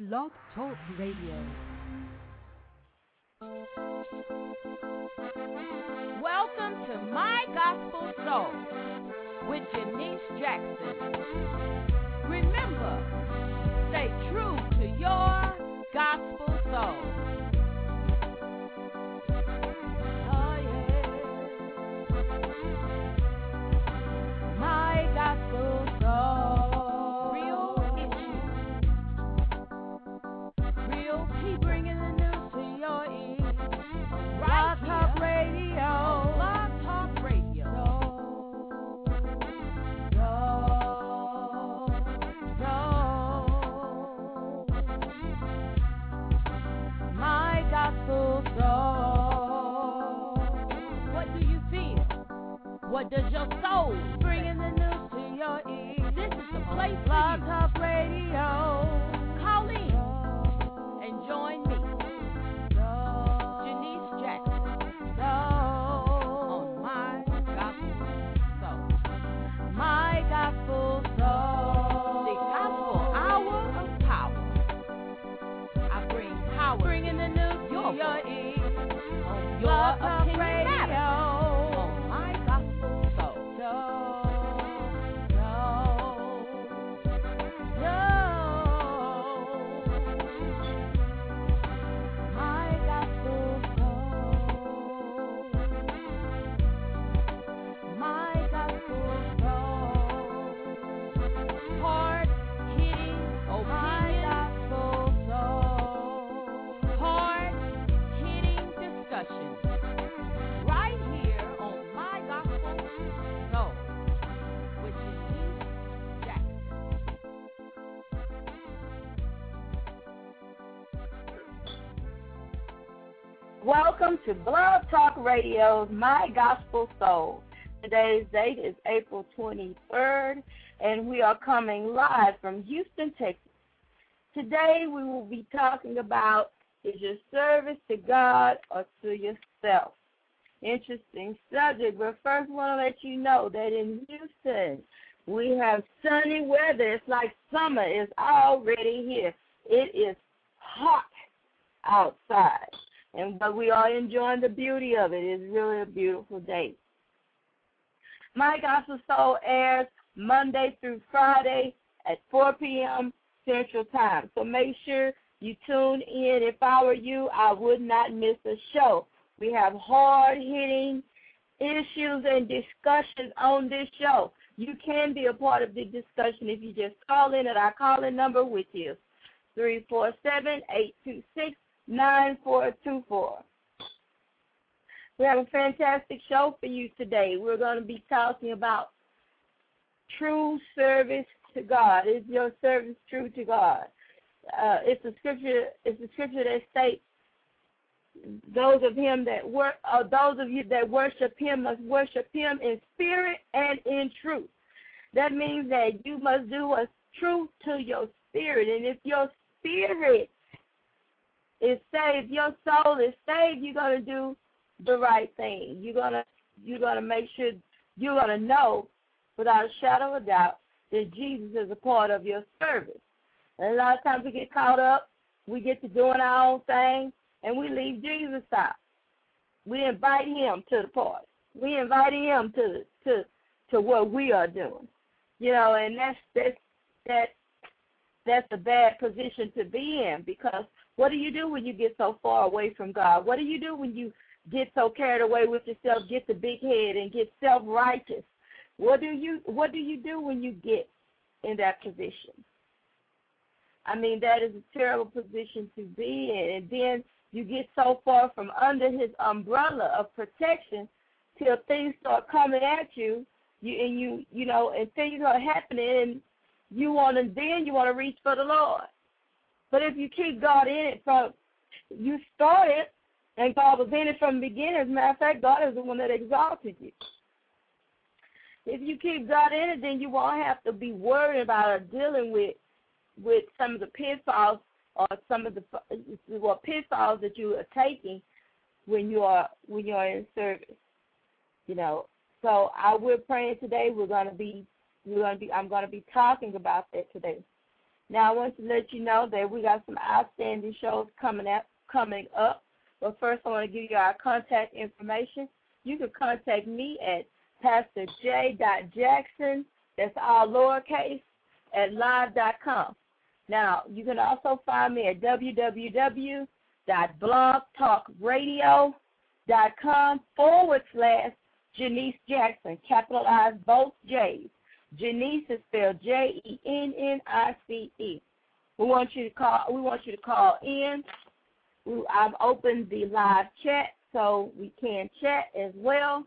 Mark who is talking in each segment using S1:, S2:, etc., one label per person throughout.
S1: Blog Talk Radio.
S2: Welcome to My Gospel Soul with Janice Jackson. Remember, stay true to your gospel soul. What does your soul bringing the news to your ears? This is the place Blog
S3: Welcome to Blog Talk Radio's My Gospel Soul. Today's date is April 23rd, and we are coming live from Houston, Texas. Today we will be talking about is your service to God or to yourself? Interesting subject, but first I want to let you know that in Houston we have sunny weather. It's like summer is already here. It is hot outside and but we are enjoying the beauty of it. It's really a beautiful day. My Gospel Soul airs Monday through Friday at 4 p.m. Central Time. So make sure you tune in. If I were you, I would not miss a show. We have hard hitting issues and discussions on this show. You can be a part of the discussion if you just call in at our calling number, which is 347 826 9424. We have a fantastic show for you today. We're going to be talking about true service to God. Is your service true to God? Uh, it's a scripture. It's a scripture that states, "Those of him that work, uh, those of you that worship Him must worship Him in spirit and in truth." That means that you must do what's true to your spirit, and if your spirit is saved, your soul is saved, you're gonna do the right thing. You're gonna you're gonna make sure you're gonna know without a shadow of doubt that Jesus is a part of your service. And a lot of times we get caught up, we get to doing our own thing, and we leave Jesus out. We invite him to the party. We invite him to to to what we are doing. You know, and that's that's that that's a bad position to be in because what do you do when you get so far away from God? What do you do when you get so carried away with yourself, get the big head and get self righteous? What do you what do you do when you get in that position? I mean that is a terrible position to be in. And then you get so far from under his umbrella of protection till things start coming at you, you and you you know, and things are happening and you wanna then you wanna reach for the Lord. But if you keep God in it from you started and God was in it from the beginning, as a matter of fact, God is the one that exalted you. If you keep God in it, then you won't have to be worried about or dealing with with some of the pitfalls or some of the well pitfalls that you are taking when you are when you are in service. You know, so I we're praying today. We're gonna be we're gonna be I'm gonna be talking about that today. Now I want to let you know that we got some outstanding shows coming up coming up. But first I want to give you our contact information. You can contact me at Pastor J. Jackson, that's all lowercase, at live.com. Now, you can also find me at www.blogtalkradio.com forward slash Janice Jackson, capitalize both J's. Jenice is spelled J E N N I C E. We want you to call. We want you to call in. We, I've opened the live chat so we can chat as well.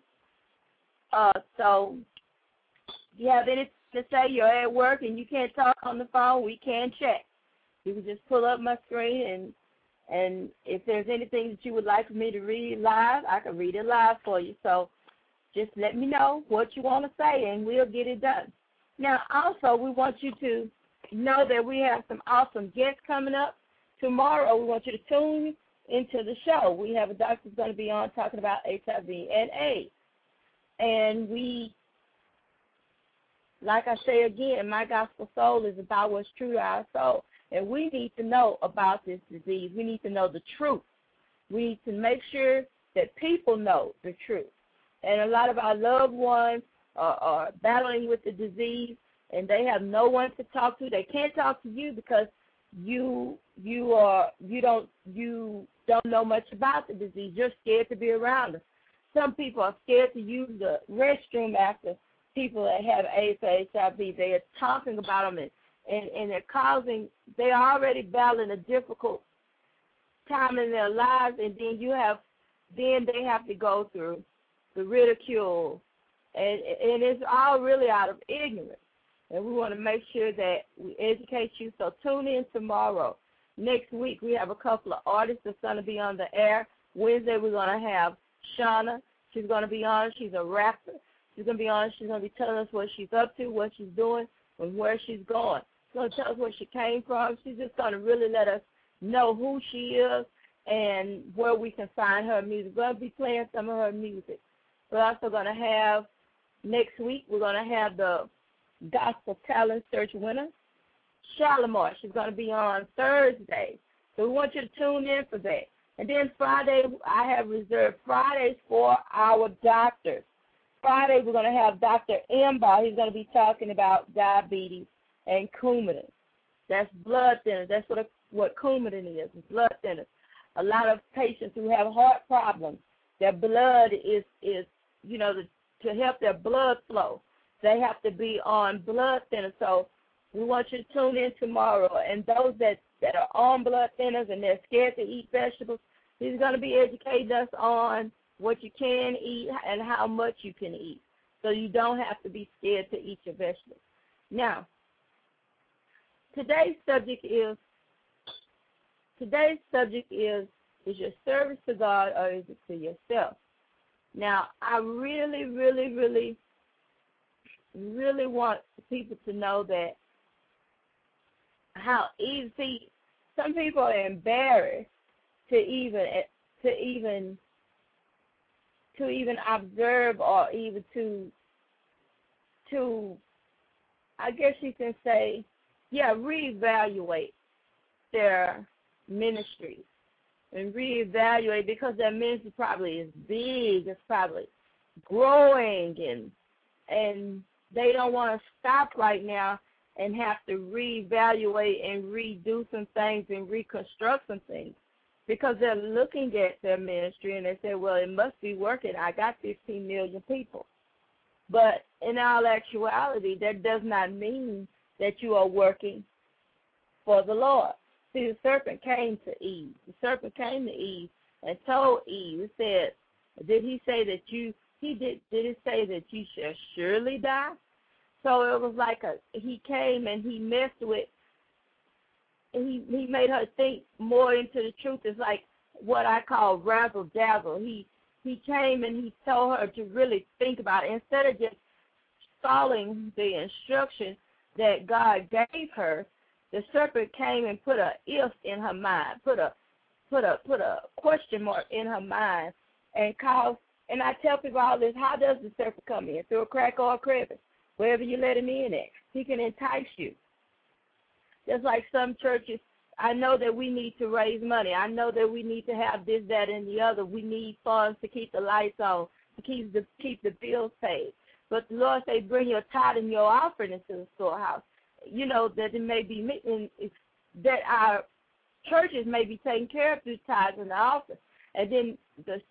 S3: Uh, so, if you have anything to say, you're at work and you can't talk on the phone, we can chat. You can just pull up my screen and and if there's anything that you would like for me to read live, I can read it live for you. So just let me know what you want to say and we'll get it done. Now, also, we want you to know that we have some awesome guests coming up. Tomorrow, we want you to tune into the show. We have a doctor who's going to be on talking about HIV and AIDS. And we, like I say again, my gospel soul is about what's true to our soul. And we need to know about this disease. We need to know the truth. We need to make sure that people know the truth. And a lot of our loved ones are, are battling with the disease and they have no one to talk to. They can't talk to you because you you are you don't you don't know much about the disease. You're scared to be around us. Some people are scared to use the restroom after people that have AIDS or HIV. They are talking about them and, and, and they're causing, they're already battling a difficult time in their lives, and then you have, then they have to go through the ridicule, and and it's all really out of ignorance. And we want to make sure that we educate you. So tune in tomorrow. Next week we have a couple of artists that's going to be on the air. Wednesday we're going to have Shauna. She's going to be on. She's a rapper. She's going to be on. She's going to be telling us what she's up to, what she's doing, and where she's going. She's going to tell us where she came from. She's just going to really let us know who she is and where we can find her music. We're going to be playing some of her music. We're also going to have next week. We're going to have the Gospel Talent Search winner, Shalimar. She's going to be on Thursday. So we want you to tune in for that. And then Friday, I have reserved Fridays for our doctors. Friday, we're going to have Dr. Imba. He's going to be talking about diabetes and Coumadin. That's blood thinners. That's what a, what Coumadin is. It's blood thinners. A lot of patients who have heart problems, their blood is is you know the, to help their blood flow. They have to be on blood thinners. So we want you to tune in tomorrow. And those that that are on blood thinners and they're scared to eat vegetables, He's going to be educating us on what you can eat and how much you can eat. So you don't have to be scared to eat your vegetables. Now, today's subject is today's subject is is your service to God or is it to yourself? Now, I really, really, really, really want people to know that how easy some people are embarrassed to even to even to even observe or even to to I guess you can say, yeah, reevaluate their ministry and reevaluate because their ministry probably is big, it's probably growing and and they don't want to stop right now and have to reevaluate and redo some things and reconstruct some things because they're looking at their ministry and they say, well, it must be working. I got 15 million people. But in all actuality, that does not mean that you are working for the Lord. See, the serpent came to Eve. The serpent came to Eve and told Eve, it said, did he say that you, he did, did it say that you shall surely die? So it was like a, he came and he messed with he he made her think more into the truth. It's like what I call razzle dazzle. He he came and he told her to really think about it instead of just following the instructions that God gave her. The serpent came and put a if in her mind, put a put a put a question mark in her mind, and caused. And I tell people all this: How does the serpent come in? Through a crack or a crevice, wherever you let him in at. He can entice you. Just like some churches, I know that we need to raise money. I know that we need to have this, that, and the other. We need funds to keep the lights on, to keep the keep the bills paid. But the Lord say, bring your tithe and your offering into the storehouse. You know that it may be that our churches may be taking care of through tithes and offering, and then the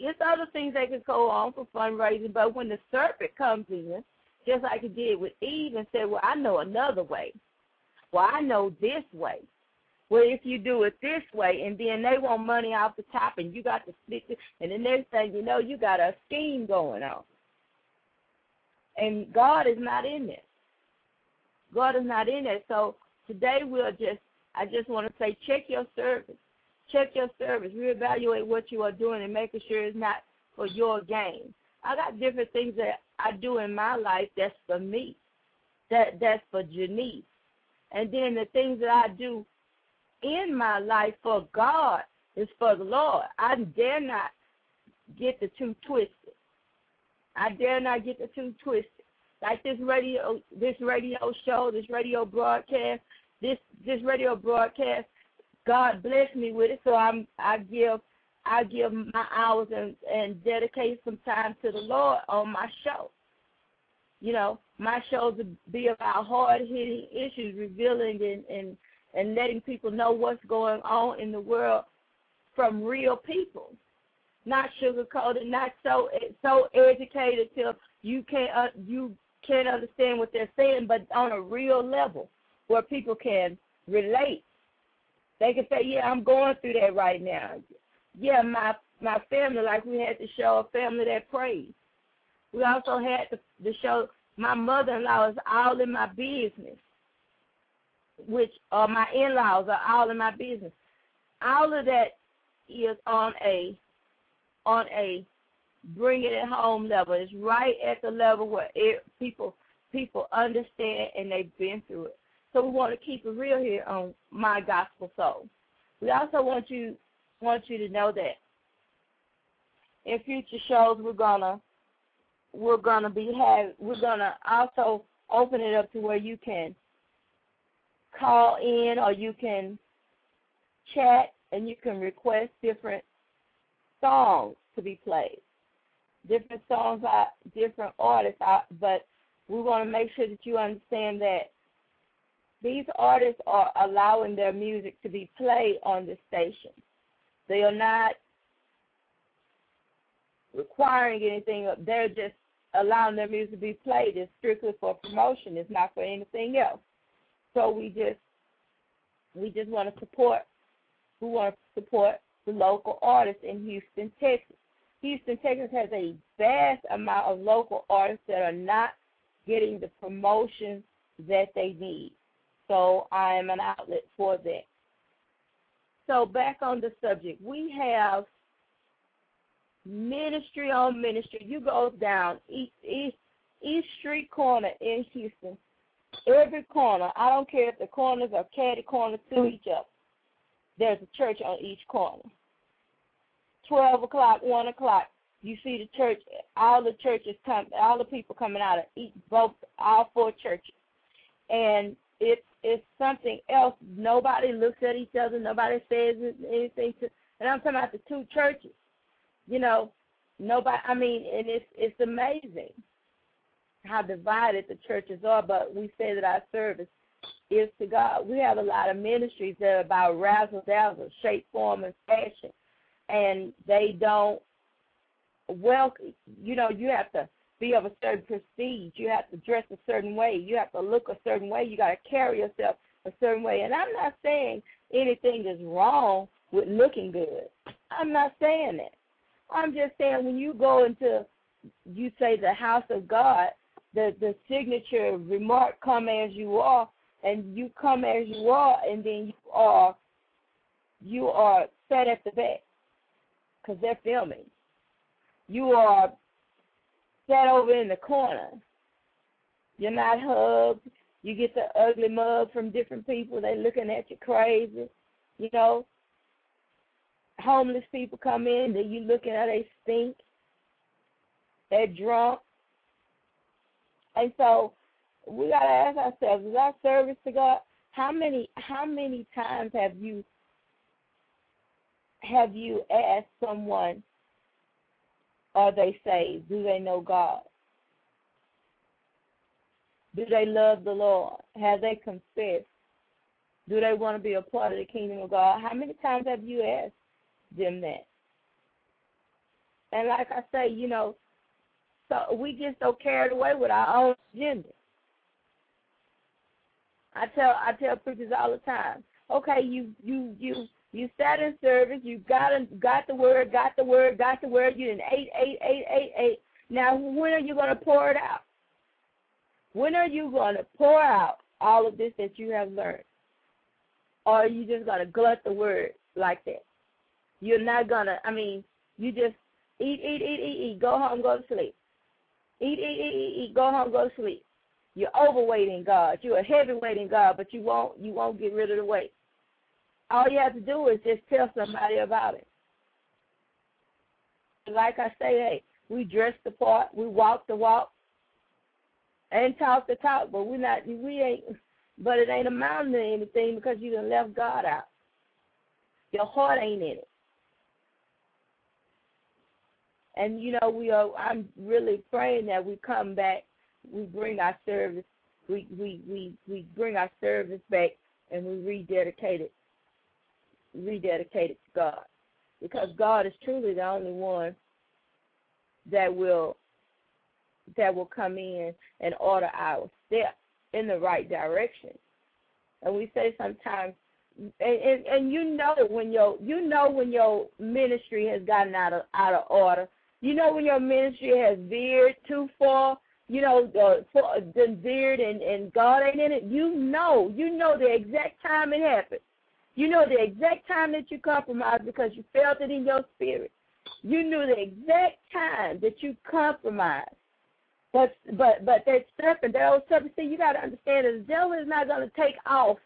S3: it's other things that could go on for fundraising. But when the serpent comes in, just like it did with Eve, and said, "Well, I know another way. Well, I know this way." Well, if you do it this way, and then they want money off the top, and you got to split it, and the next thing you know, you got a scheme going on. And God is not in this. God is not in it. So today we'll just, I just want to say, check your service. Check your service. Reevaluate what you are doing and making sure it's not for your gain. I got different things that I do in my life that's for me. That that's for Janice. And then the things that I do in my life for God is for the Lord. I dare not get the two twisted. I dare not get the two twisted. Like this radio, this radio show, this radio broadcast, this this radio broadcast, God bless me with it. So I'm I give I give my hours and and dedicate some time to the Lord on my show. You know, my shows be about hard hitting issues, revealing and, and and letting people know what's going on in the world from real people, not sugarcoated, not so so educated till you can't uh, you can't understand what they're saying, but on a real level where people can relate. They can say, "Yeah, I'm going through that right now." Yeah, my my family, like we had to show a family that prays. We also had to, to show my mother-in-law is all in my business which uh, my in-laws are all in my business. All of that is on a on a bring it at home level. It's right at the level where it, people people understand and they've been through it. So we want to keep it real here on my gospel soul. We also want you want you to know that in future shows we're gonna we're gonna be have we're gonna also open it up to where you can call in or you can chat and you can request different songs to be played. Different songs by different artists, uh, but we want to make sure that you understand that these artists are allowing their music to be played on the station. They are not requiring anything. They're just allowing their music to be played. It's strictly for promotion. It's not for anything else. So we just we just want to support we want to support the local artists in Houston, Texas. Houston, Texas has a vast amount of local artists that are not getting the promotion that they need. So I am an outlet for that. So back on the subject, we have ministry on ministry. You go down East East East Street Corner in Houston, Every corner, I don't care if the corners are catty corners to each other, there's a church on each corner. 12 o'clock, 1 o'clock, you see the church, all the churches come, all the people coming out of each, both, all four churches. And it's, it's something else. Nobody looks at each other. Nobody says anything to, and I'm talking about the two churches. You know, nobody, I mean, and it's, it's amazing how divided the churches are, but we say that our service is to God. We have a lot of ministries that are about razzle dazzle, shape, form, and fashion, and they don't. Well, you know, you have to be of a certain prestige. You have to dress a certain way. You have to look a certain way. You got to carry yourself a certain way. And I'm not saying anything is wrong with looking good. I'm not saying that. I'm just saying when you go into, you say the house of God, the the signature remark come as you are and you come as you are and then you are you are set at the back because they're filming. You are sat over in the corner. You're not hugged. You get the ugly mug from different people. They're looking at you crazy you know. Homeless people come in then you looking at they stink they're drunk. And so we got to ask ourselves, is our service to God? how many how many times have you have you asked someone are they saved? Do they know God? Do they love the Lord? Have they confessed? Do they want to be a part of the kingdom of God? How many times have you asked them that? And like I say, you know, so we get so carried away with our own agenda. I tell I tell preachers all the time. Okay, you you you you sat in service, you got got the word, got the word, got the word. You did eight eight eight eight eight. Now when are you going to pour it out? When are you going to pour out all of this that you have learned? Or are you just going to glut the word like that? You're not going to, I mean, you just eat, eat, eat, eat, eat, go home, go to sleep. Eat, eat, eat, eat, eat, go home, go to sleep. You're overweight in God. You're a heavyweight in God, but you won't you won't get rid of the weight. All you have to do is just tell somebody about it. Like I say, hey, we dress the part, we walk the walk, and talk the talk, but we're not we ain't but it ain't amounting to anything because you done left God out. Your heart ain't in it. And you know, we are I'm really praying that we come back we bring our service, we, we, we, we bring our service back and we rededicate it, rededicate it to God. Because God is truly the only one that will that will come in and order our steps in the right direction. And we say sometimes and, and, and you know when your you know when your ministry has gotten out of out of order. You know when your ministry has veered too far you know, the the beard and and God ain't in it. You know, you know the exact time it happened. You know the exact time that you compromised because you felt it in your spirit. You knew the exact time that you compromised. But but but that serpent, that old serpent, see, you got to understand that the devil is not going to take off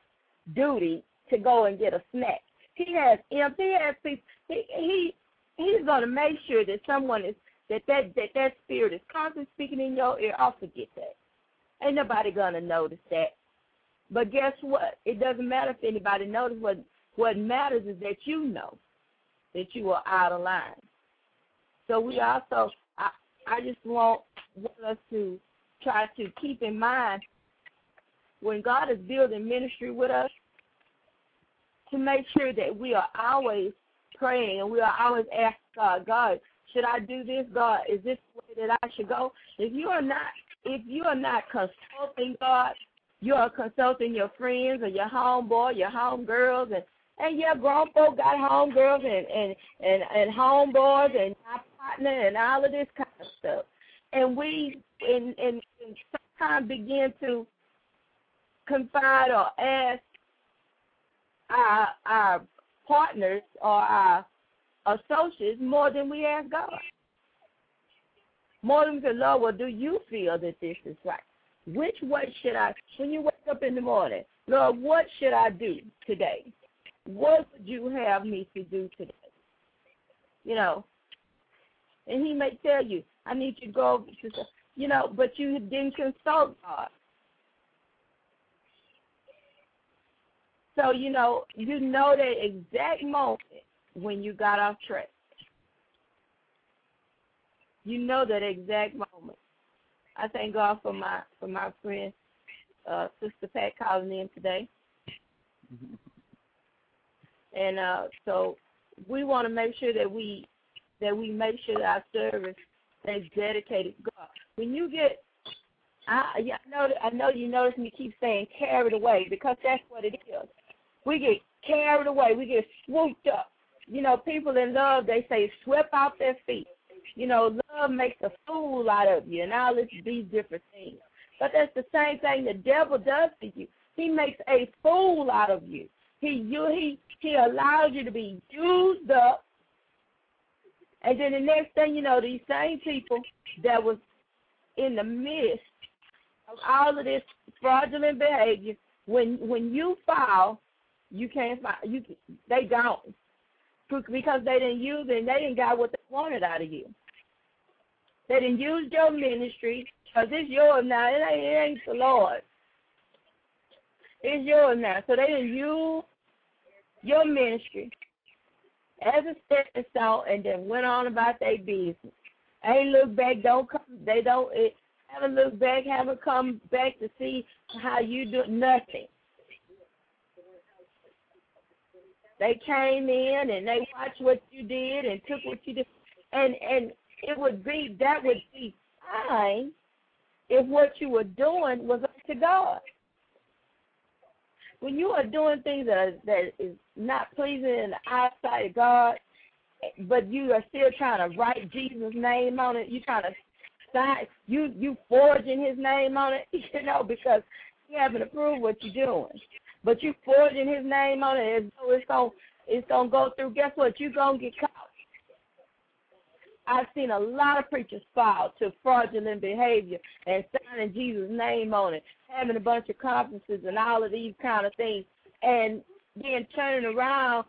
S3: duty to go and get a snack. He has imp. He has people. He he he's going to make sure that someone is that that that, that spirit is constantly speaking in your ear, I'll forget that. Ain't nobody gonna notice that. But guess what? It doesn't matter if anybody notices. What what matters is that you know that you are out of line. So we also, I, I just want, want us to try to keep in mind when God is building ministry with us, to make sure that we are always praying and we are always asking God, God, should I do this, God? Is this the way that I should go? If you are not, if you are not consulting God, you are consulting your friends or your homeboy, your homegirls, and and your grown folk got homegirls and and and and homeboys and my partner and all of this kind of stuff. And we and and, and sometimes begin to confide or ask our our partners or our associates more than we ask God. More than we say, Lord, well, do you feel that this is right? Which way should I, when you wake up in the morning, Lord, what should I do today? What would you have me to do today? You know, and he may tell you, I need you to go you know, but you didn't consult God. So, you know, you know that exact moment when you got off track. You know that exact moment. I thank God for my for my friend uh, Sister Pat calling in today. and uh, so we want to make sure that we that we make sure that our service is dedicated to God. When you get I yeah, I know I know you notice me keep saying carried away because that's what it is. We get carried away, we get swooped up you know, people in love, they say, swept off their feet. You know, love makes a fool out of you and all these different things. But that's the same thing the devil does to you. He makes a fool out of you. He you he he allows you to be used up. And then the next thing you know, these same people that was in the midst of all of this fraudulent behavior, when when you fall, you can't find you they gone because they didn't use it and they didn't got what they wanted out of you. They didn't use your ministry because it's yours now. It ain't, it ain't the Lord. It's yours now. So they didn't use your ministry as a stepping stone and then went on about their business. Ain't look back, don't come they don't it, haven't looked back, haven't come back to see how you do nothing. They came in and they watched what you did and took what you did and and it would be that would be fine if what you were doing was up to God. When you are doing things that are, that is not pleasing in the eyesight of God, but you are still trying to write Jesus' name on it, you're trying to sign, you you forging His name on it, you know, because you haven't approved what you're doing, but you forging His name on it though it's gonna it's gonna go through. Guess what? You're gonna get caught. I've seen a lot of preachers fall to fraudulent behavior and signing Jesus' name on it, having a bunch of conferences and all of these kind of things, and then turning around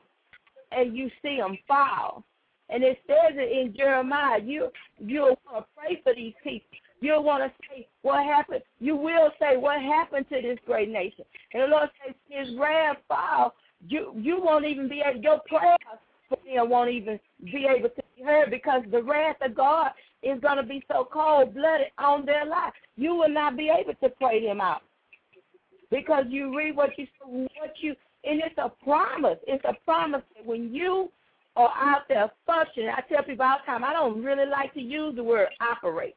S3: and you see them fall. And it says it in Jeremiah. You you'll pray for these people. You'll want to say what happened. You will say what happened to this great nation. And the Lord says His wrath fall. You you won't even be able. Your prayers for them won't even be able to be heard because the wrath of God is going to be so cold blooded on their life. You will not be able to pray them out because you read what you what you and it's a promise. It's a promise that when you are out there functioning, I tell people all the time, I don't really like to use the word operate.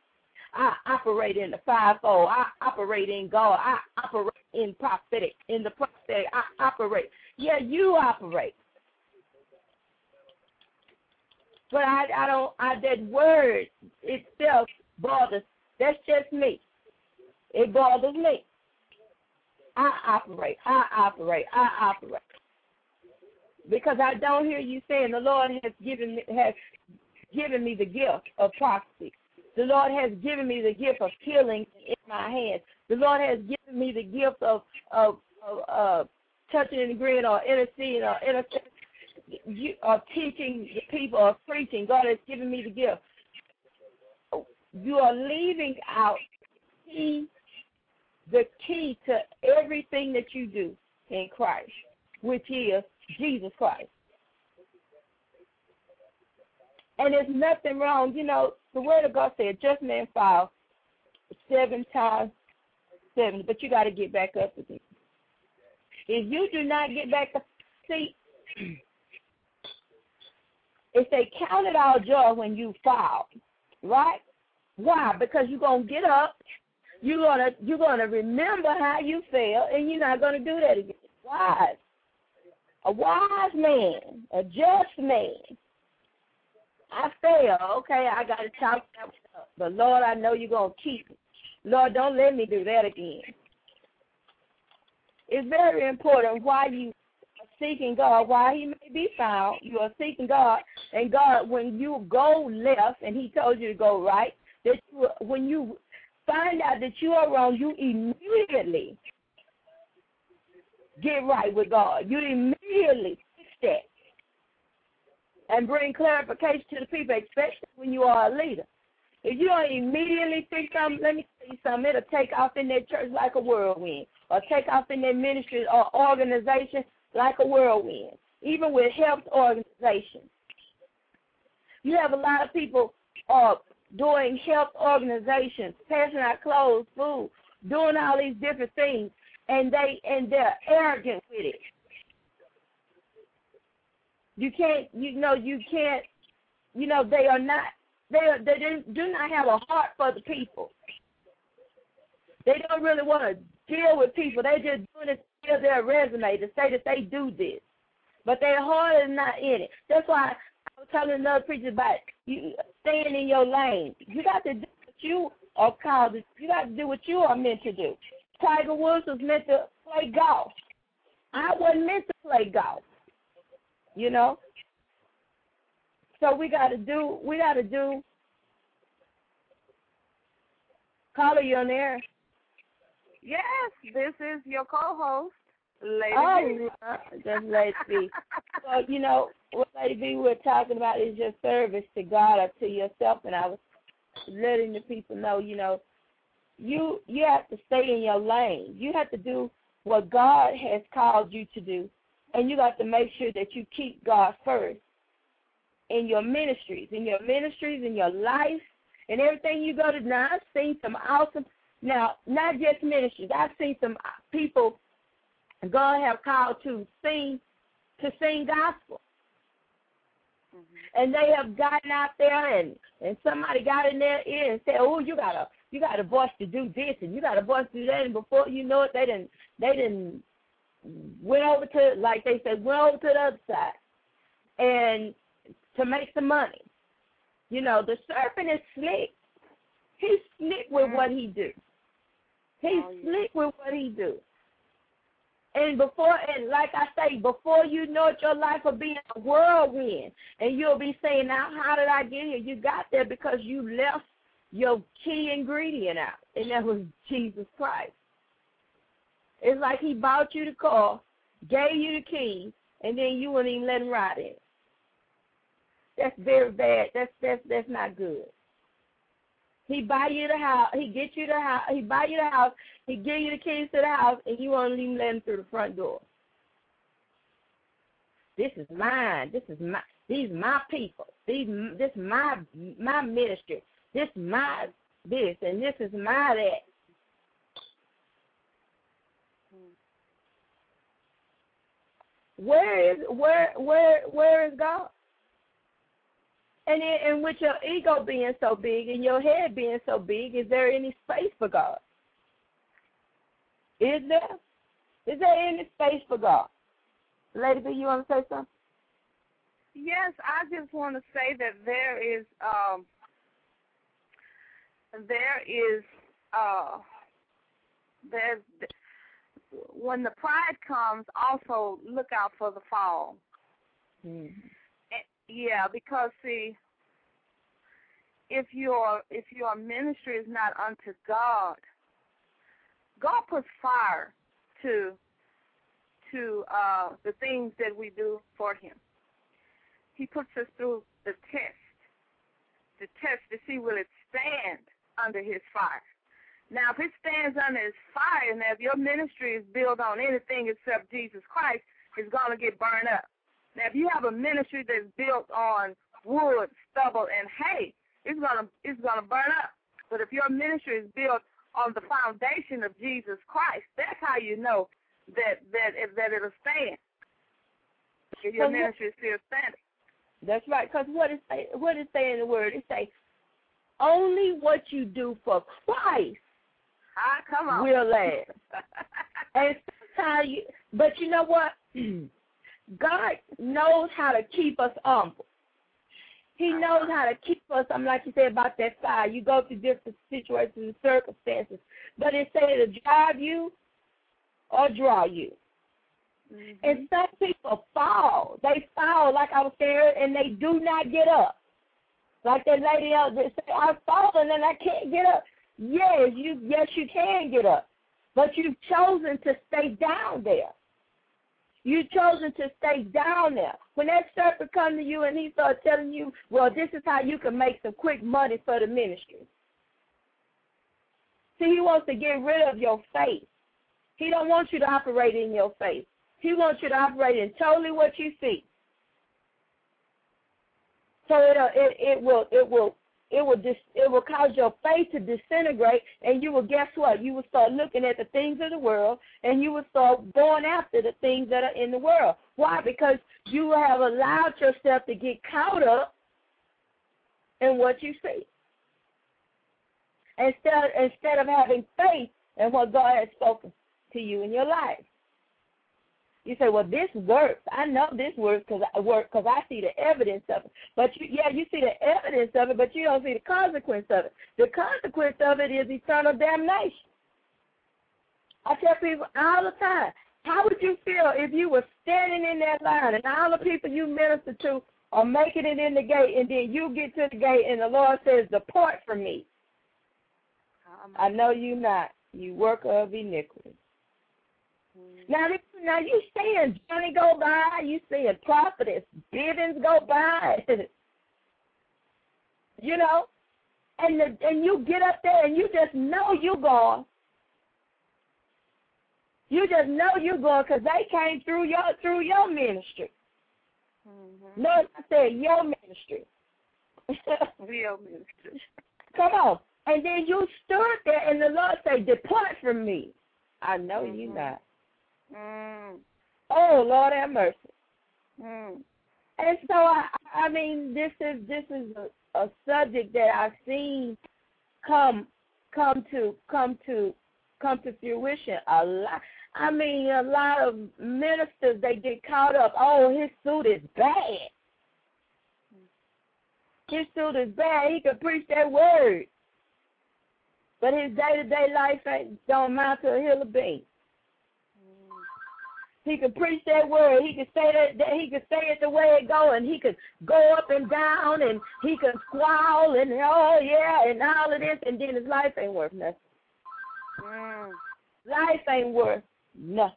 S3: I operate in the fivefold. I operate in God. I operate in prophetic, in the prophetic. I operate. Yeah, you operate. But I, I don't. I that word itself bothers. That's just me. It bothers me. I operate. I operate. I operate. Because I don't hear you saying the Lord has given me has given me the gift of prophecy. The Lord has given me the gift of healing in my hands. The Lord has given me the gift of of, of uh, touching and agreeing or interceding or interceding you are teaching the people or preaching. God has given me the gift. You are leaving out key the key to everything that you do in Christ, which is Jesus Christ. And there's nothing wrong. You know, the word of God said, just man fall seven times seven, but you got to get back up again. If you do not get back up, see, if they count it all joy when you fall, right? Why? Because you're gonna get up you're gonna you're gonna remember how you felt, and you're not gonna do that again. Wise, a wise man, a just man. I fail. Okay, I got to talk that up. But Lord, I know you're gonna keep it. Lord, don't let me do that again. It's very important why you are seeking God, why He may be found. You are seeking God, and God, when you go left, and He told you to go right, that you, when you find out that you are wrong, you immediately get right with God. You immediately fix that and bring clarification to the people, especially when you are a leader. If you don't immediately fix something, let me tell you something, it'll take off in that church like a whirlwind, or take off in that ministry or organization like a whirlwind, even with health organizations. You have a lot of people uh, doing health organizations, passing out clothes, food, doing all these different things, and they and they're arrogant with it. You can't, you know, you can't, you know, they are not, they are, they do not have a heart for the people. They don't really want to deal with people. They just doing it to fill their resume to say that they do this, but their heart is not in it. That's why I was telling another preacher about you staying in your lane. You got to do what you are called. To, you got to do what you are meant to do. Tiger Woods was meant to play golf. I wasn't meant to play golf. You know. So we got to do. We got to do. Caller, you on air.
S2: Yes, this is your co-host. Lady
S3: oh, just Lady B. so you know what Lady B we're talking about is your service to God or to yourself, and I was letting the people know, you know, you you have to stay in your lane. You have to do what God has called you to do, and you got to make sure that you keep God first in your ministries, in your ministries, in your life, and everything you go to. Now, I've seen some awesome, now, not just ministries, I've seen some people God have called to sing, to sing gospel. Mm-hmm. And they have gotten out there and and somebody got in their ear and said, "Oh, you got a you got a voice to do this and you got a voice to do that." And before you know it, they didn't they didn't went over to like they said went over to the other side and to make some money. You know, the serpent is slick. He's slick with what he do. He's oh, yeah. slick with what he do. And before, and like I say, before you know it, your life will be a whirlwind, and you'll be saying, "Now, how did I get here?" You got there because you left your key ingredient out, and that was Jesus Christ. It's like He bought you the car, gave you the keys, and then you wouldn't even let Him ride it. That's very bad. That's that's that's not good. He buy you the house. He get you the house. He buy you the house. He give you the keys to the house, and you won't even let him through the front door. This is mine. This is my. These my people. These this my my ministry. This my this, and this is my that. Where is where where where is God? And in, and with your ego being so big and your head being so big, is there any space for God? Is there? Is there any space for God? Lady B, you want to say something?
S4: Yes, I just want to say that there is um, there is uh, there's when the pride comes, also look out for the fall. Mm-hmm. Yeah, because see, if your if your ministry is not unto God, God puts fire to to uh, the things that we do for Him. He puts us through the test, the test to see will it stand under His fire. Now, if it stands under His fire, now if your ministry is built on anything except Jesus Christ, it's going to get burned up. Now, if you have a ministry that's built on wood, stubble, and hay, it's gonna it's gonna burn up. But if your ministry is built on the foundation of Jesus Christ, that's how you know that that that it'll stand. If your ministry is still standing.
S3: That's right. Because what is what is saying in the word? It say only what you do for Christ.
S4: Ah, come on.
S3: Will last. and sometimes you, but you know what? God knows how to keep us humble. He knows how to keep us. I'm like you said about that fire. You go through different situations and circumstances, but it say to drive you or draw you. Mm-hmm. And some people fall. They fall, like I was saying, and they do not get up. Like that lady out there said, I've fallen and I can't get up. Yes, you yes you can get up. But you've chosen to stay down there. You've chosen to stay down there. When that serpent come to you and he starts telling you, well, this is how you can make some quick money for the ministry. See, he wants to get rid of your faith. He don't want you to operate in your faith. He wants you to operate in totally what you see. So it uh, it it will it will it will dis, it will cause your faith to disintegrate, and you will guess what? You will start looking at the things of the world, and you will start going after the things that are in the world. Why? Because you have allowed yourself to get caught up in what you see. Instead, instead of having faith in what God has spoken to you in your life. You say, well, this works. I know this works because I work because I see the evidence of it. But you, yeah, you see the evidence of it, but you don't see the consequence of it. The consequence of it is eternal damnation. I tell people all the time, how would you feel if you were standing in that line and all the people you minister to are making it in the gate, and then you get to the gate and the Lord says, "Depart from me." Uh-uh. I know you not, you worker of iniquity. Mm-hmm. Now, now you seeing Johnny go by, you seeing Prophetess Bivens go by, you know, and the, and you get up there and you just know you gone. You just know you're going because they came through your through your ministry.
S4: Mm-hmm.
S3: No, I said your ministry.
S4: Real ministry.
S3: Come on. And then you stood there and the Lord said, Depart from me. I know
S4: Mhm.
S3: you not.
S4: Mm.
S3: Oh Lord have mercy.
S4: Mm.
S3: And so I I mean this is this is a, a subject that I've seen come come to come to come to fruition a lot. I mean a lot of ministers they get caught up, oh his suit is bad. His suit is bad, he can preach that word. But his day to day life ain't don't amount to a hill of beans. He could preach that word. He could say that, that he could say it the way it go, and he could go up and down, and he could squall and oh yeah, and all of this, and then his life ain't worth nothing.
S4: Mm.
S3: Life ain't worth nothing.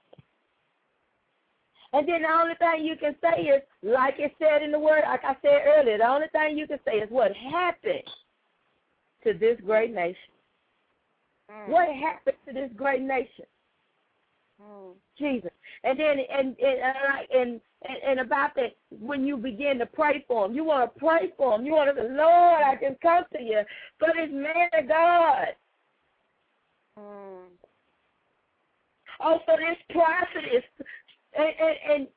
S3: And then the only thing you can say is, like it said in the word, like I said earlier, the only thing you can say is what happened to this great nation.
S4: Mm.
S3: What happened to this great nation?
S4: Mm.
S3: Jesus. And then and and and, and and about that when you begin to pray for him, you want to pray for him. You want to say, Lord, I can come to you for this man of God.
S4: Mm.
S3: Oh, for this prophet is and and and,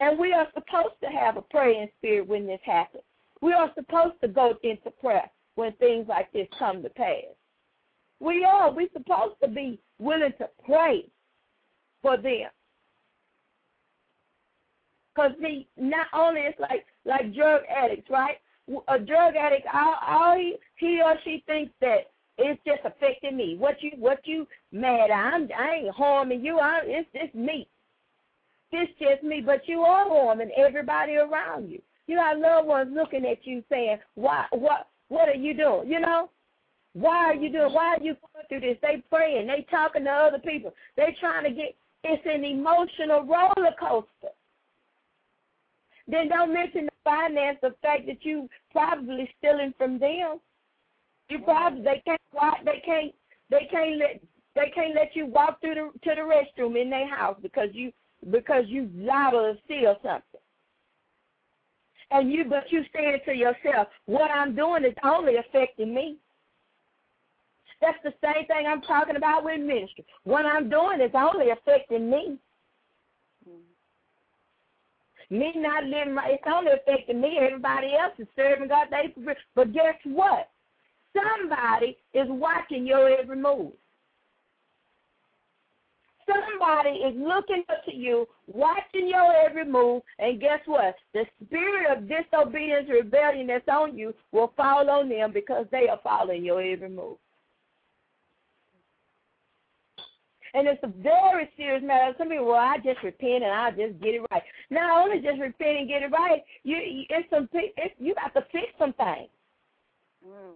S3: and we are supposed to have a praying spirit when this happens. We are supposed to go into prayer when things like this come to pass. We are. We're supposed to be willing to pray for them. Because see, not only it's like like drug addicts, right? A drug addict, all, all he, he or she thinks that it's just affecting me. What you what you mad? I'm I ain't harming you. I it's just me. This just me, but you are harming everybody around you. You got loved ones looking at you saying, "Why? What? What are you doing?" You know, why are you doing? Why are you going through this? They praying. They talking to other people. They trying to get. It's an emotional roller coaster. Then don't mention the finance, the fact that you probably stealing from them. You probably they can't walk, they can't they can't let they can't let you walk through the to the restroom in their house because you because you liable to steal something. And you but you saying to yourself, what I'm doing is only affecting me. That's the same thing I'm talking about with ministry. What I'm doing is only affecting me. Me not living right, it's only affecting me. Everybody else is serving God. They, but guess what? Somebody is watching your every move. Somebody is looking up to you, watching your every move, and guess what? The spirit of disobedience, rebellion that's on you will fall on them because they are following your every move. And it's a very serious matter. Some people, well, I just repent and I just get it right. Not only just repent and get it right, you it's some it's, you got to fix some things.
S4: Mm.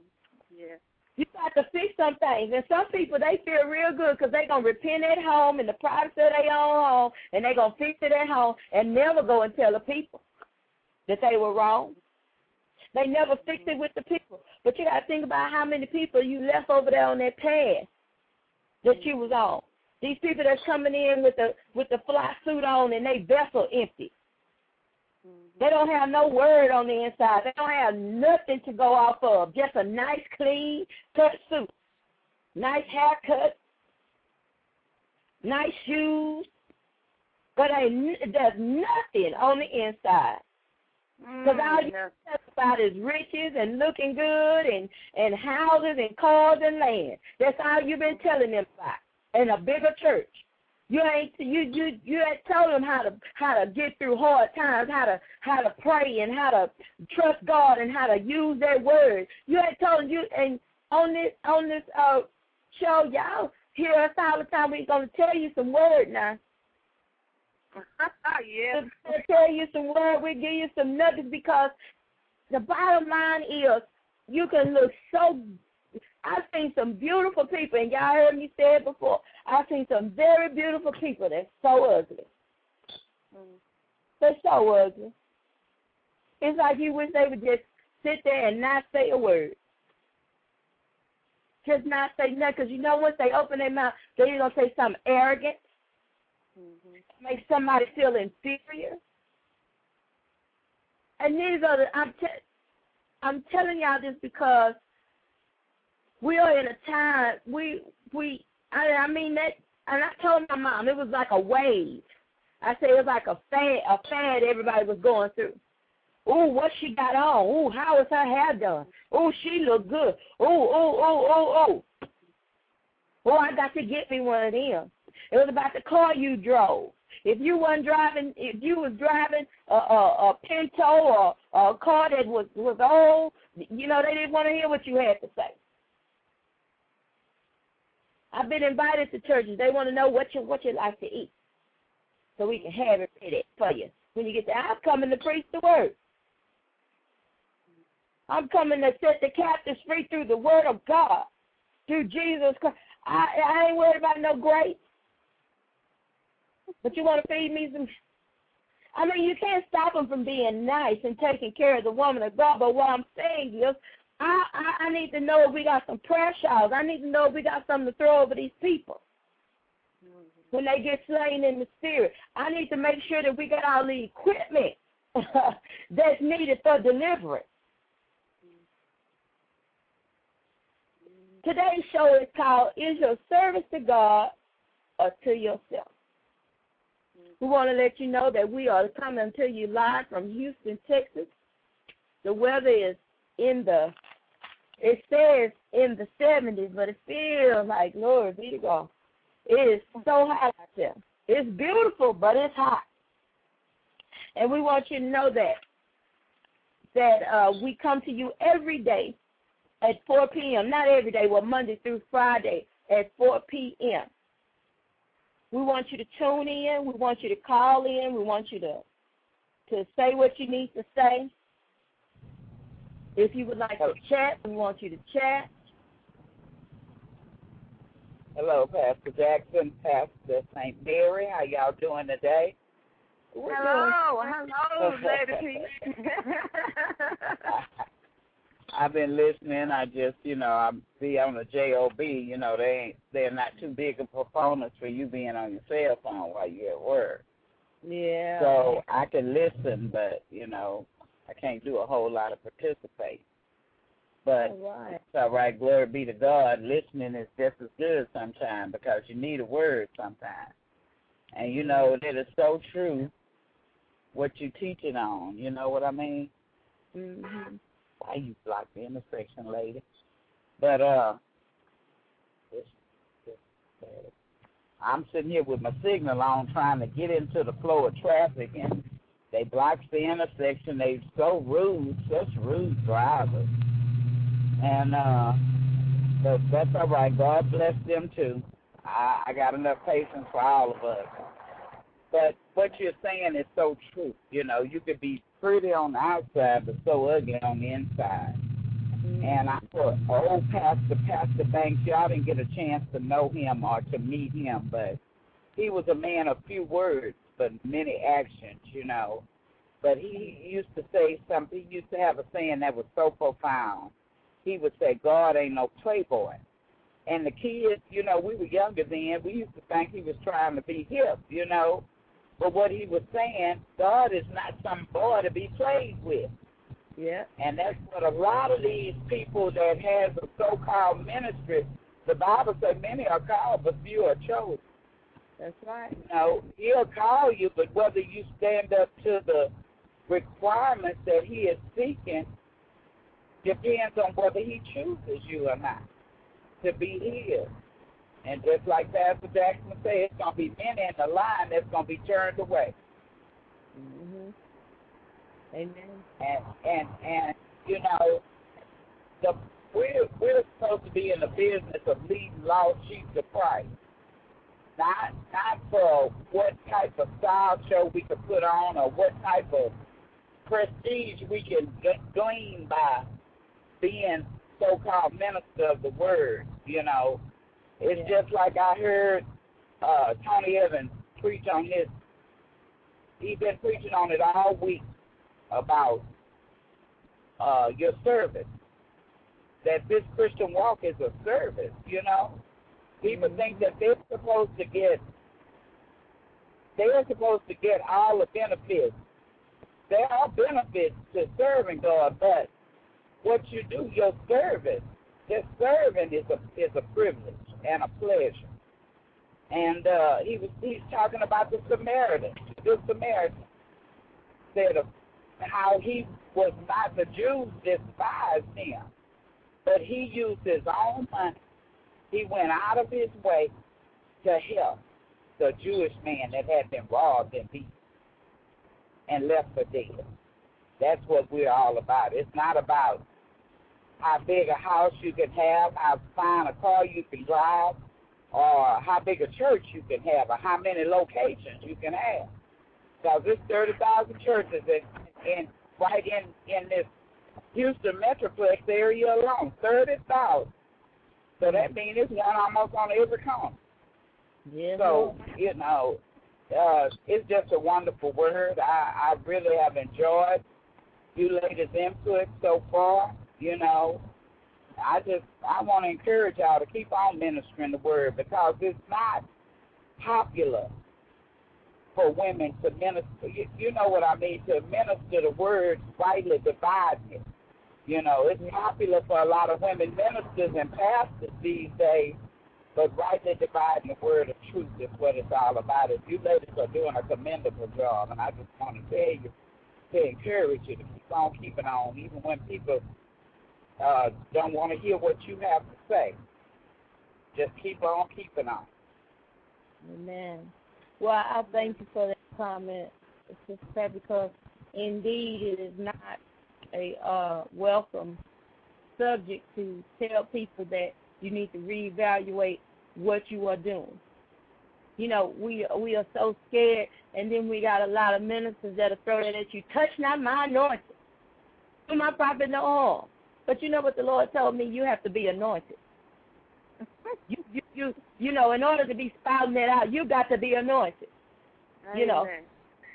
S4: Yeah.
S3: You got to fix some things. And some people, they feel real good because they're going to repent at home in the privacy of their own home, and they're going to fix it at home and never go and tell the people that they were wrong. They never fix it with the people. But you got to think about how many people you left over there on that path that you was on. These people that's coming in with the with the fly suit on and they vessel empty. They don't have no word on the inside. They don't have nothing to go off of. Just a nice, clean cut suit, nice haircut, nice shoes, but ain't there's nothing on the inside. Because all you
S4: Mm,
S3: talk about is riches and looking good and and houses and cars and land. That's all you've been telling them about. In a bigger church, you ain't you you you ain't told them how to how to get through hard times, how to how to pray and how to trust God and how to use that word. You ain't told them you and on this on this uh show, y'all hear us all the time. We're gonna tell you some word now.
S4: yeah.
S3: We'll tell you some word. We'll give you some nuggets because the bottom line is you can look so. I've seen some beautiful people, and y'all heard me say it before. I've seen some very beautiful people that's so ugly.
S4: Mm.
S3: They're so ugly. It's like you wish they would just sit there and not say a word. Just not say nothing, because you know once they open their mouth, they're going to say something arrogant. mm-hmm. make somebody feel inferior. And these are the I'm te- I'm telling y'all this because we are in a time we we I, I mean that and I told my mom it was like a wave. I said it was like a fad a fad everybody was going through. Ooh, what she got on? Ooh, how is her hair done? Ooh, she look good. Ooh, ooh, ooh, ooh, ooh. Oh, I got to get me one of them. It was about the car you drove. If you weren't driving, if you was driving a, a, a Pinto or a car that was was old, you know they didn't want to hear what you had to say. I've been invited to churches. They want to know what you what you like to eat, so we can have it ready for you when you get there. I'm coming to preach the word. I'm coming to set the captives free through the word of God, through Jesus Christ. I, I ain't worried about no grapes. But you want to feed me some. I mean, you can't stop them from being nice and taking care of the woman of God. But what I'm saying is, I, I, I need to know if we got some prayer shawls. I need to know if we got something to throw over these people when they get slain in the spirit. I need to make sure that we got all the equipment that's needed for deliverance. Today's show is called Is Your Service to God or to Yourself? We want to let you know that we are coming to you live from Houston, Texas. The weather is in the, it says in the 70s, but it feels like, Lord be to God. It is so hot out there. It's beautiful, but it's hot. And we want you to know that that uh, we come to you every day at 4 p.m. Not every day, well, Monday through Friday at 4 p.m. We want you to tune in. We want you to call in. We want you to to say what you need to say. If you would like to chat, we want you to chat.
S5: Hello, Pastor Jackson, Pastor St. Mary. How y'all doing today?
S4: Hello, hello, Lady
S5: I've been listening. I just, you know, I'm be on the job. You know, they ain't they're not too big of proponents for you being on your cell phone while you're at work.
S3: Yeah.
S5: So I can listen, but you know, I can't do a whole lot of participate. But
S3: all right.
S5: it's all right. Glory be to God. Listening is just as good sometimes because you need a word sometimes. And you know that is so true. What you teaching on, you know what I mean?
S3: Mhm.
S5: Why you block the intersection, lady? But uh, uh, I'm sitting here with my signal on, trying to get into the flow of traffic, and they block the intersection. They so rude, such rude drivers. And uh, but that's all right. God bless them too. I, I got enough patience for all of us. But what you're saying is so true. You know, you could be pretty on the outside, but so ugly on the inside. And I thought, oh, Pastor, Pastor Banks, y'all didn't get a chance to know him or to meet him, but he was a man of few words, but many actions, you know. But he used to say something, he used to have a saying that was so profound. He would say, God ain't no playboy. And the kids, you know, we were younger then, we used to think he was trying to be hip, you know. But what he was saying, God is not some boy to be played with.
S3: Yeah.
S5: And that's what a lot of these people that has a so-called ministry, the Bible says many are called, but few are chosen.
S3: That's right.
S5: Know, he'll call you, but whether you stand up to the requirements that he is seeking depends on whether he chooses you or not to be his. And just like Pastor Jackson said, it's going to be many in the line that's going to be turned away.
S3: Mhm. Amen.
S5: And and and you know, the we're we're supposed to be in the business of leading lost sheep to Christ. Not not for what type of style show we can put on or what type of prestige we can glean by being so-called minister of the word. You know, it's
S3: Yeah.
S5: just like I heard uh, Tony Evans preach on his. He's been preaching on it all week about uh, your service. That this Christian walk is a service. You know, people think that they're supposed to get they are supposed to get all the benefits. There are benefits to serving God, but what you do, your service, just serving is a is a privilege and a pleasure. And uh, he was he's talking about the Samaritan, the Samaritan said of how he was not the Jews despised him, but he used his own money. He went out of his way to help the Jewish man that had been robbed and beaten and left for dead. That's what we're all about. It's not about how big a house you can have, how fine a car you can drive, or how big a church you can have, or how many locations you can have. Because there's 30,000 churches in, in right in, in this Houston Metroplex area alone, 30,000. So that means it's one almost on every corner.
S3: Yeah.
S5: So, you know, uh, it's just a wonderful word. I, I really have enjoyed you ladies' input so far. You know, I just I want to encourage y'all to keep on ministering the word because it's not popular for women to minister. You, you know what I mean? To minister the word, rightly it. You know, it's popular for a lot of women ministers and pastors these days but rightly dividing the word of truth is what it's all about. If you ladies are doing a commendable job, and I just want to tell you to encourage you to keep on keeping on, even when people uh, don't want to hear what you have to say. Just keep on keeping on.
S3: Amen. Well, I thank you for that comment, Sister because indeed it is not a uh, welcome subject to tell people that you need to reevaluate what you are doing. You know, we we are so scared, and then we got a lot of ministers that'll throw that at you. Touch not my anointing. Do my prophet no harm. But you know what the Lord told me? You have to be anointed. you, you, you, you know, in order to be spouting that out, you got to be anointed.
S4: Amen.
S3: You know,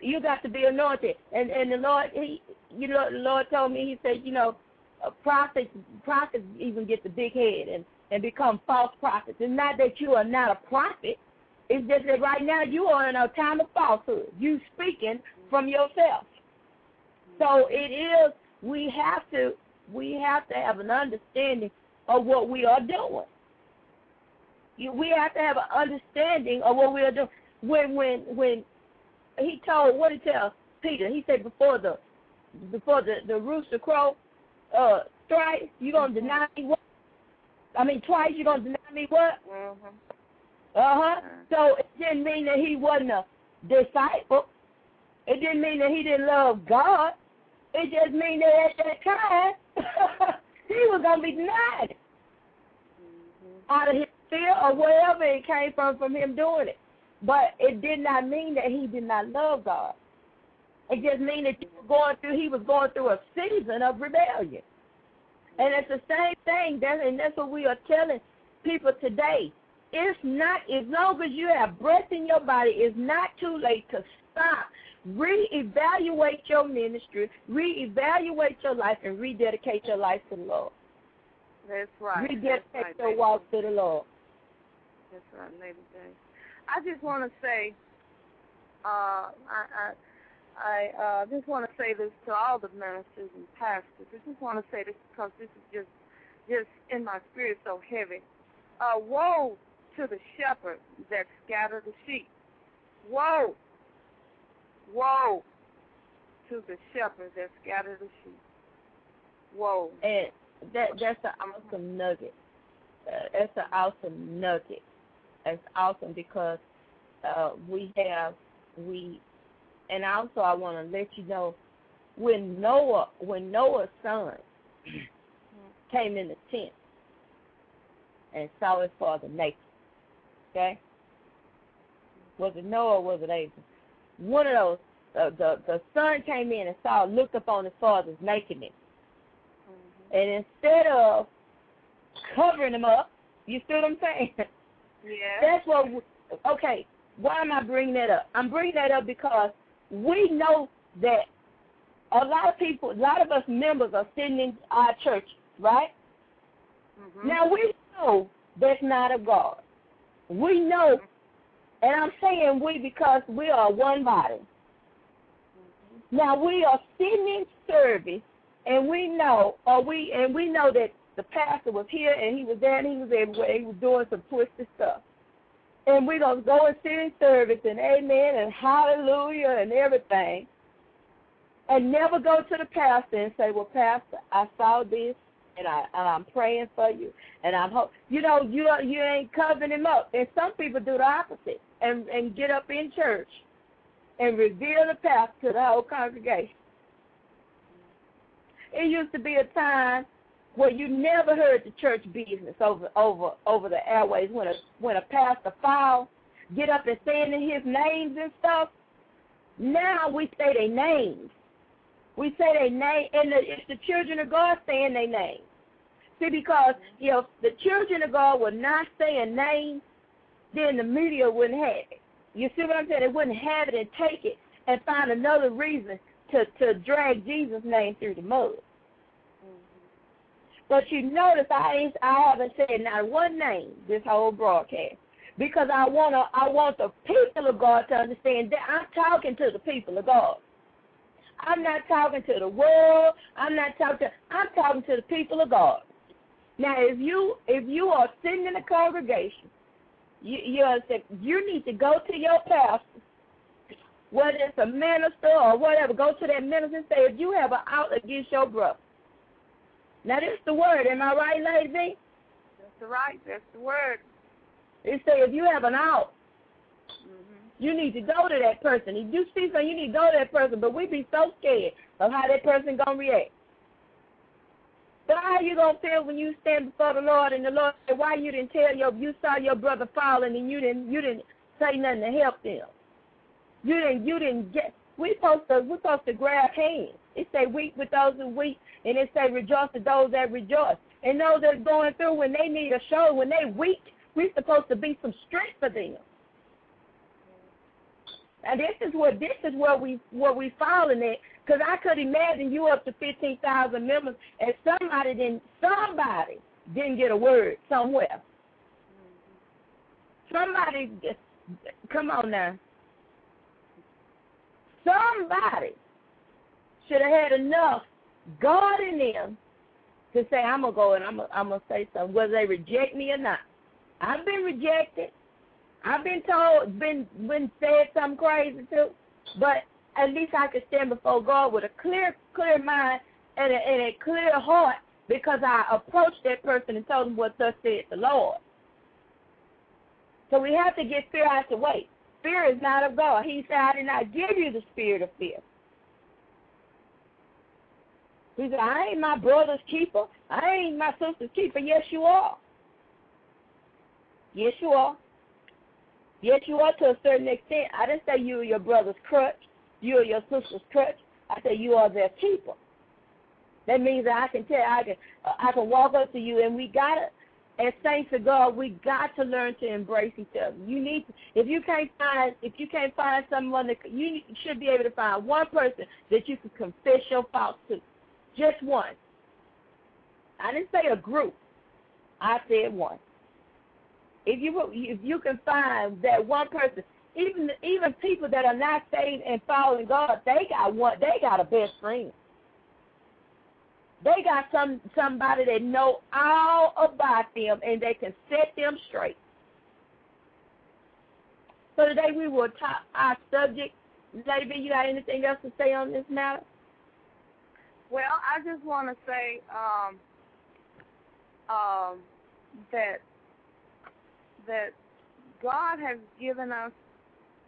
S3: you got to be anointed. And and the Lord, he, you know, the Lord told me, He said, you know, uh, prophets, prophets even get the big head, and and become false prophets. It's not that you are not a prophet. It's just that right now you are in a time of falsehood. You speaking from yourself. So it is we have to we have to have an understanding of what we are doing. We have to have an understanding of what we are doing. When when when he told what did he tell Peter? He said before the before the, the rooster crow uh strike, you gonna deny me what I mean, twice you're going to deny me what?
S4: Mm-hmm.
S3: Uh-huh. So it didn't mean that he wasn't a disciple. It didn't mean that he didn't love God. It just means that at that time, he was going to be denied mm-hmm. out of his fear or wherever it came from, from him doing it. But it did not mean that he did not love God. It just means that he was going through, he was going through a season of rebellion. And it's the same thing, that, and that's what we are telling people today. It's not, as long as you have breath in your body, it's not too late to stop. Reevaluate your ministry, reevaluate your life, and rededicate your life to the Lord.
S4: That's right.
S3: Rededicate
S4: That's right,
S3: your walk to the Lord.
S4: That's right, Lady Day. I just want to say, uh, I, I I uh, just want to say this to all the ministers and pastors. I just want to say this because this is just just in my spirit so heavy. Uh, woe to the shepherd that scatter the sheep. Woe, woe to the shepherd that scatter the sheep. Woe.
S3: And that that's an awesome nugget. Uh, that's an awesome nugget. That's awesome because uh, we have we and also I want to let you know when Noah when Noah's son came in the tent and saw his father naked. Okay? Was it Noah or was it Abram? One of those uh, the the son came in and saw looked upon his father's nakedness. Mm-hmm. And instead of covering him up, you see what I'm saying?
S4: Yeah.
S3: That's what. We, Okay. Why am I bringing that up? I'm bringing that up because we know that a lot of people, a lot of us members are sitting in our church, right?
S4: Mm-hmm.
S3: Now we know that's not of God. We know And I'm saying we because we are one body. Now we are sitting in service, and we know, or we and we know that the pastor was here and he was there and he was everywhere. He was doing some twisted stuff. And we're gonna go and sit in service and amen and hallelujah and everything. And never go to the pastor and say, Well, Pastor, I saw this and I and I'm praying for you and I'm hope you know, you you ain't covering him up. And some people do the opposite and, and get up in church and reveal the pastor to the whole congregation. It used to be a time where you never heard the church business over over over the airways when a when a pastor foul get up and saying his names and stuff. Now we say their names. We say their name, and the, it's the children of God saying their names. See, because if the children of God were not saying names, then the media wouldn't have it. You see what I'm saying? They wouldn't have it and take it and find another reason to to drag Jesus' name through the mud. But you notice I ain't I haven't said not one name this whole broadcast because I wanna I want the people of God to understand that I'm talking to the people of God. I'm not talking to the world. I'm not talking. To, I'm talking to the people of God. Now, if you if you are sitting in a congregation, you you you need to go to your pastor, whether it's a minister or whatever. Go to that minister and say, if you have an out against your brother, now this is the word. Am I right, Lady
S4: B? That's right. That's the word.
S3: It say if you have an out, mm-hmm. you need to go to that person. If you see something, you need to go to that person. But we be so scared of how that person gonna react. But how you gonna feel when you stand before the Lord and the Lord say, why you didn't tell your you saw your brother falling and you didn't you didn't say nothing to help them. You didn't you didn't get we supposed to we supposed to grab hands. It say weep with those who weep and it say rejoice with those that rejoice. And those that are going through when they need a show, when they weak, we're supposed to be some strength for them. And this is what this is where we where we falling at. Because I could imagine you up to fifteen thousand members, and somebody didn't somebody didn't get a word somewhere. Somebody, come on now. Somebody should have had enough God in them to say, I'm gonna go and I'm gonna, I'm gonna say something, whether they reject me or not. I've been rejected. I've been told, been been said something crazy too, but at least I could stand before God with a clear, clear mind and a, and a clear heart because I approached that person and told them what thus said the Lord. So we have to get fear out the way. Fear is not of God. He said, I did not give you the spirit of fear, he said, I ain't my brother's keeper. I ain't my sister's keeper. Yes, you are. Yes, you are. Yes, you are to a certain extent. I didn't say you are your brother's crutch. You are your sister's crutch. I said you are their keeper. That means that I can tell, I can, uh, I can walk up to you, and we got to, as saints of God, we got to learn to embrace each other. You need, to, if you can't find, if you can't find someone that you should be able to find one person that you can confess your faults to. Just one. I didn't say a group. I said one. If you if you can find that one person, even even people that are not saved and following God, they got one. They got a best friend. They got some somebody that know all about them and they can set them straight. So today we will talk our subject. Lady, you got anything else to say on this matter?
S4: Well, I just want to say um, um, that that God has given us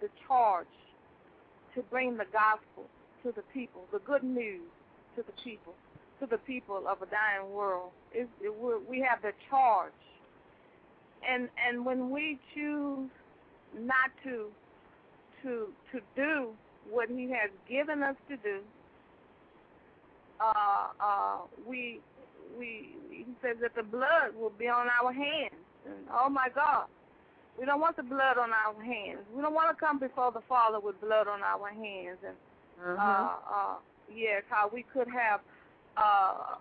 S4: the charge to bring the gospel to the people, the good news to the people, to the people of a dying world. It, it, we have the charge, and and when we choose not to to to do what He has given us to do, uh, uh, we we he says that the blood will be on our hands. And oh my God, we don't want the blood on our hands. We don't want to come before the Father with blood on our hands. And uh-huh. uh, uh, yes, how we could have uh,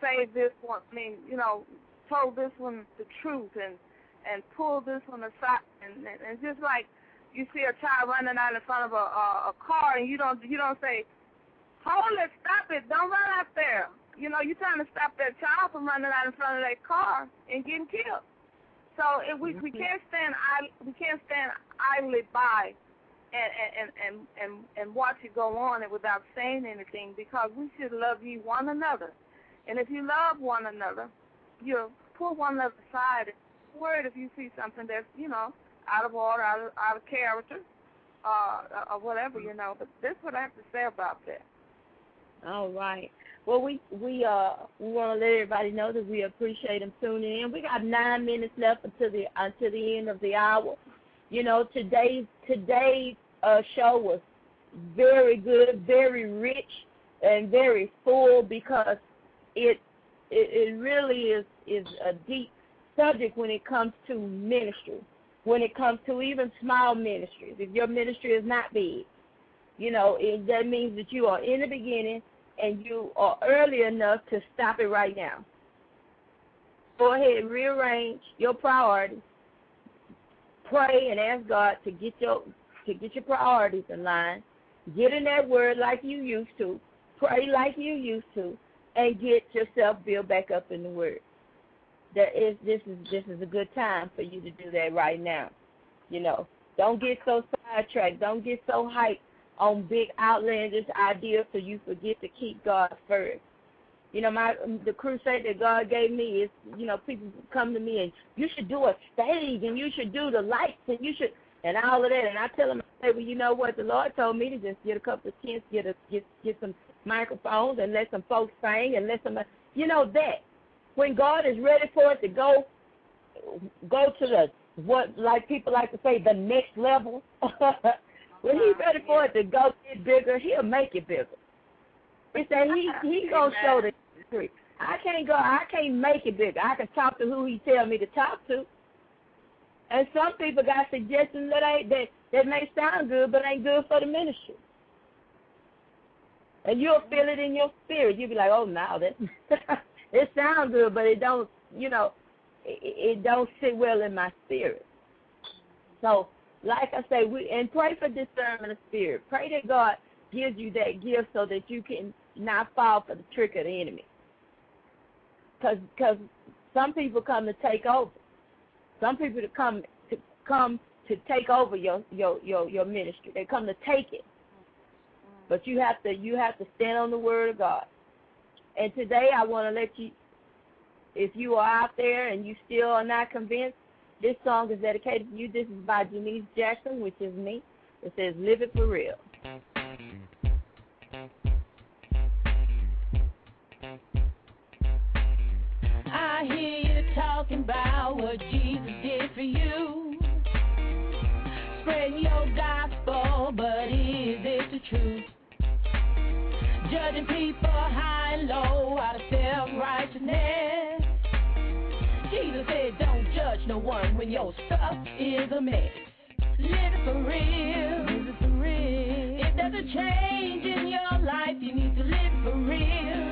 S4: saved this one. I mean, you know, told this one the truth and and pull this one aside. And, and, and just like you see a child running out in front of a, a, a car, and you don't you don't say, "Hold it, stop it, don't run out there." You know, you're trying to stop that child from running out in front of that car and getting killed. So if we we can't stand we can't stand idly by and and and and and watch it go on and without saying anything because we should love you one another. And if you love one another, you'll pull one another aside. Word if you see something that's you know out of order, out of, out of character, uh, or whatever, you know. But this is what I have to say about that.
S3: All right. Well, we we uh we want to let everybody know that we appreciate them tuning in. We got nine minutes left until the until the end of the hour. You know, today's today's uh, show was very good, very rich, and very full because it it, it really is is a deep subject when it comes to ministry, when it comes to even small ministries. If your ministry is not big, you know, it, that means that you are in the beginning and you are early enough to stop it right now. Go ahead, rearrange your priorities. Pray and ask God to get your to get your priorities in line. Get in that word like you used to. Pray like you used to and get yourself built back up in the Word. There is this is this is a good time for you to do that right now. You know, don't get so sidetracked. Don't get so hyped on big outlandish ideas so you forget to keep God first. You know, my the crusade that God gave me is, you know, people come to me and you should do a stage and you should do the lights and you should and all of that. And I tell them, I say, well, you know what? The Lord told me to just get a couple of tents, get a get get some microphones and let some folks sing and let some, you know that. When God is ready for it to go, go to the what like people like to say the next level. when He's ready for it to go get bigger, He'll make it bigger. He said He He gonna show the history. I can't go. I can't make it bigger. I can talk to who He tell me to talk to. And some people got suggestions that ain't that that may sound good, but ain't good for the ministry. And you'll feel it in your spirit. You'll be like, oh, now that it sounds good, but it don't, you know, it, it don't sit well in my spirit. So, like I say, we and pray for discernment of spirit. Pray that God gives you that gift so that you can not fall for the trick of the enemy. Because cause some people come to take over. Some people to come to come to take over your your your your ministry. They come to take it. But you have to you have to stand on the word of God. And today I want to let you if you are out there and you still are not convinced, this song is dedicated to you. This is by Denise Jackson, which is me. It says Live It For Real.
S6: I hear you talking about what Jesus did for you. Spreading your gospel, but is it the truth? Judging people high and low out of self righteousness. Jesus said, no one when your stuff is a mess. Live it for real. Live it for real. If there's a change in your life, you need to live for real.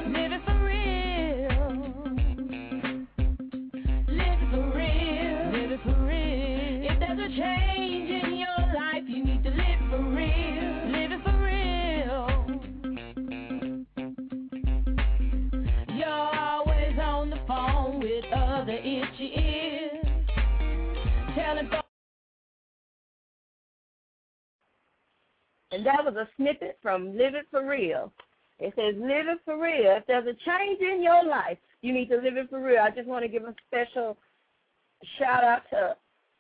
S3: And that was a snippet from Live It For Real. It says, Live It For Real. If there's a change in your life, you need to live it for real. I just want to give a special shout out to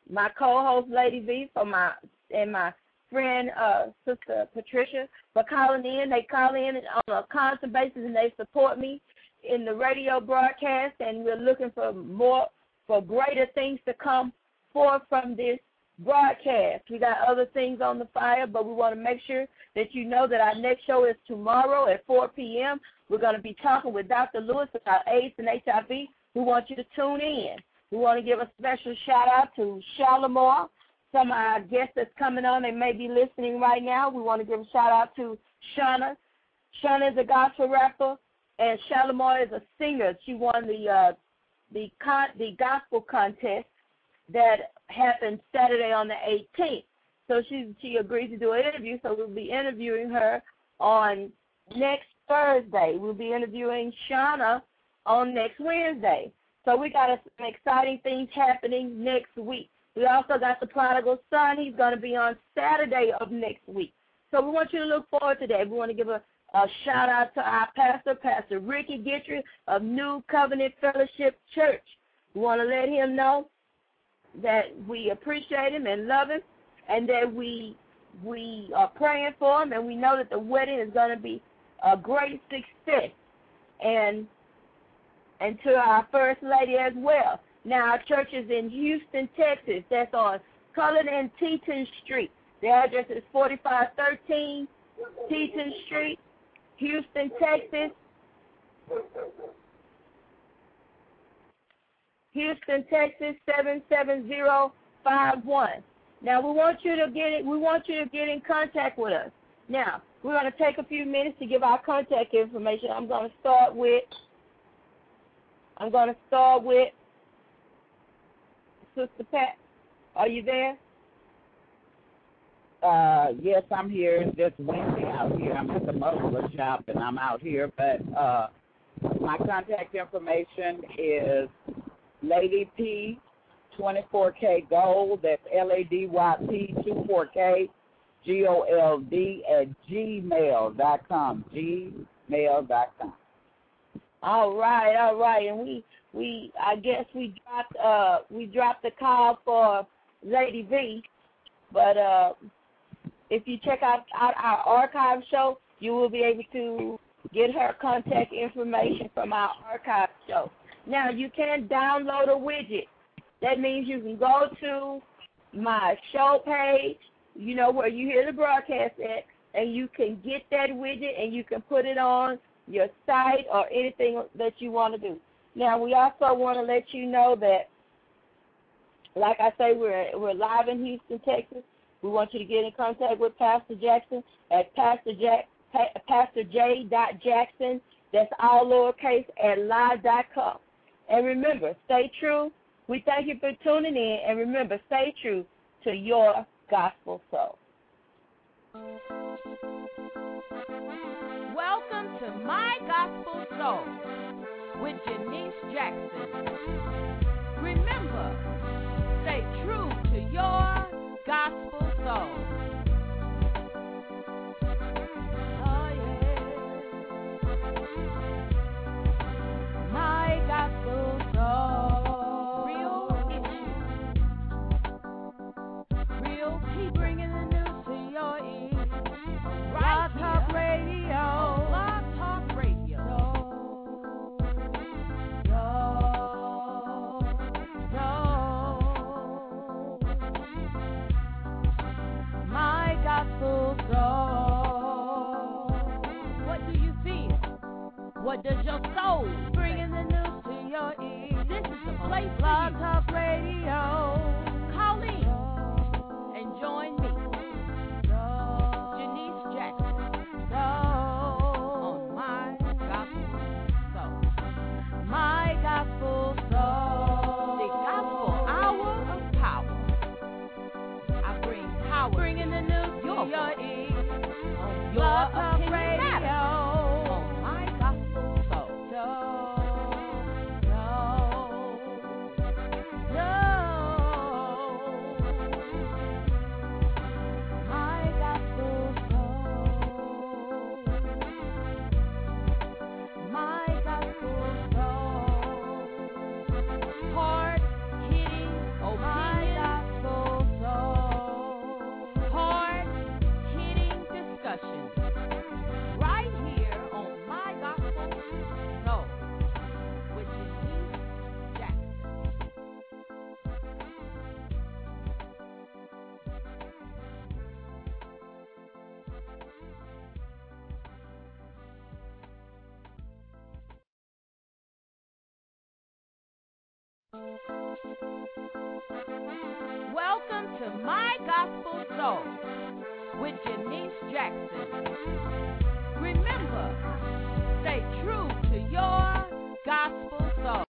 S3: my co-host Lady V for my and my friend uh sister Patricia for calling in. They call in on a constant basis and they support me in the radio broadcast and we're looking for more for greater things to come forth from this broadcast. We got other things on the fire, but we want to make sure that you know that our next show is tomorrow at 4 p.m. We're going to be talking with Dr. Lewis about AIDS and HIV. We want you to tune in. We want to give a special shout out to Shalimar, some of our guests that's coming on. They may be listening right now. We want to give a shout out to Shauna. Shauna is a gospel rapper, and Shalimar is a singer. She won the uh, the con- the gospel contest that happened Saturday on the 18th. So she she agreed to do an interview. So we'll be interviewing her on next Thursday. We'll be interviewing Shauna on next Wednesday. So we got some exciting things happening next week. We also got the prodigal son. He's going to be on Saturday of next week. So we want you to look forward to that. We want to give a, a shout out to our pastor, Pastor Ricky Gitry of New Covenant Fellowship Church. We want to let him know that we appreciate him and love him, and that we we are praying for him, and we know that the wedding is going to be a great success. And and to our first lady as well. Now our church is in Houston, Texas. That's on Cullen and Teton Street. The address is 4513 Teton Street, Houston, Texas. Houston, Texas 77051. Now we want you to get it. We want you to get in contact with us. Now we're going to take a few minutes to give our contact information. I'm going to start with. I'm going to start with Sister Pat. Are you there?
S5: Uh, yes, I'm here. It's just windy out here. I'm at the muffler shop and I'm out here. But uh, my contact information is Lady P 24K Gold. That's L A D Y P 24K G O L D at gmail.com. Gmail.com.
S3: All right, all right. And we we I guess we dropped uh we dropped the call for Lady V, but uh if you check out, out our archive show, you will be able to get her contact information from our archive show. Now you can download a widget. That means you can go to my show page, you know where you hear the broadcast at, and you can get that widget and you can put it on your site or anything that you want to do. Now we also want to let you know that, like I say, we're we're live in Houston, Texas. We want you to get in contact with Pastor Jackson at Pastor Jack Pastor J. Jackson. That's all lowercase at live.com. And remember, stay true. We thank you for tuning in. And remember, stay true to your gospel soul.
S2: Welcome to My Gospel Soul with Janice Jackson. Remember, stay true to your gospel soul.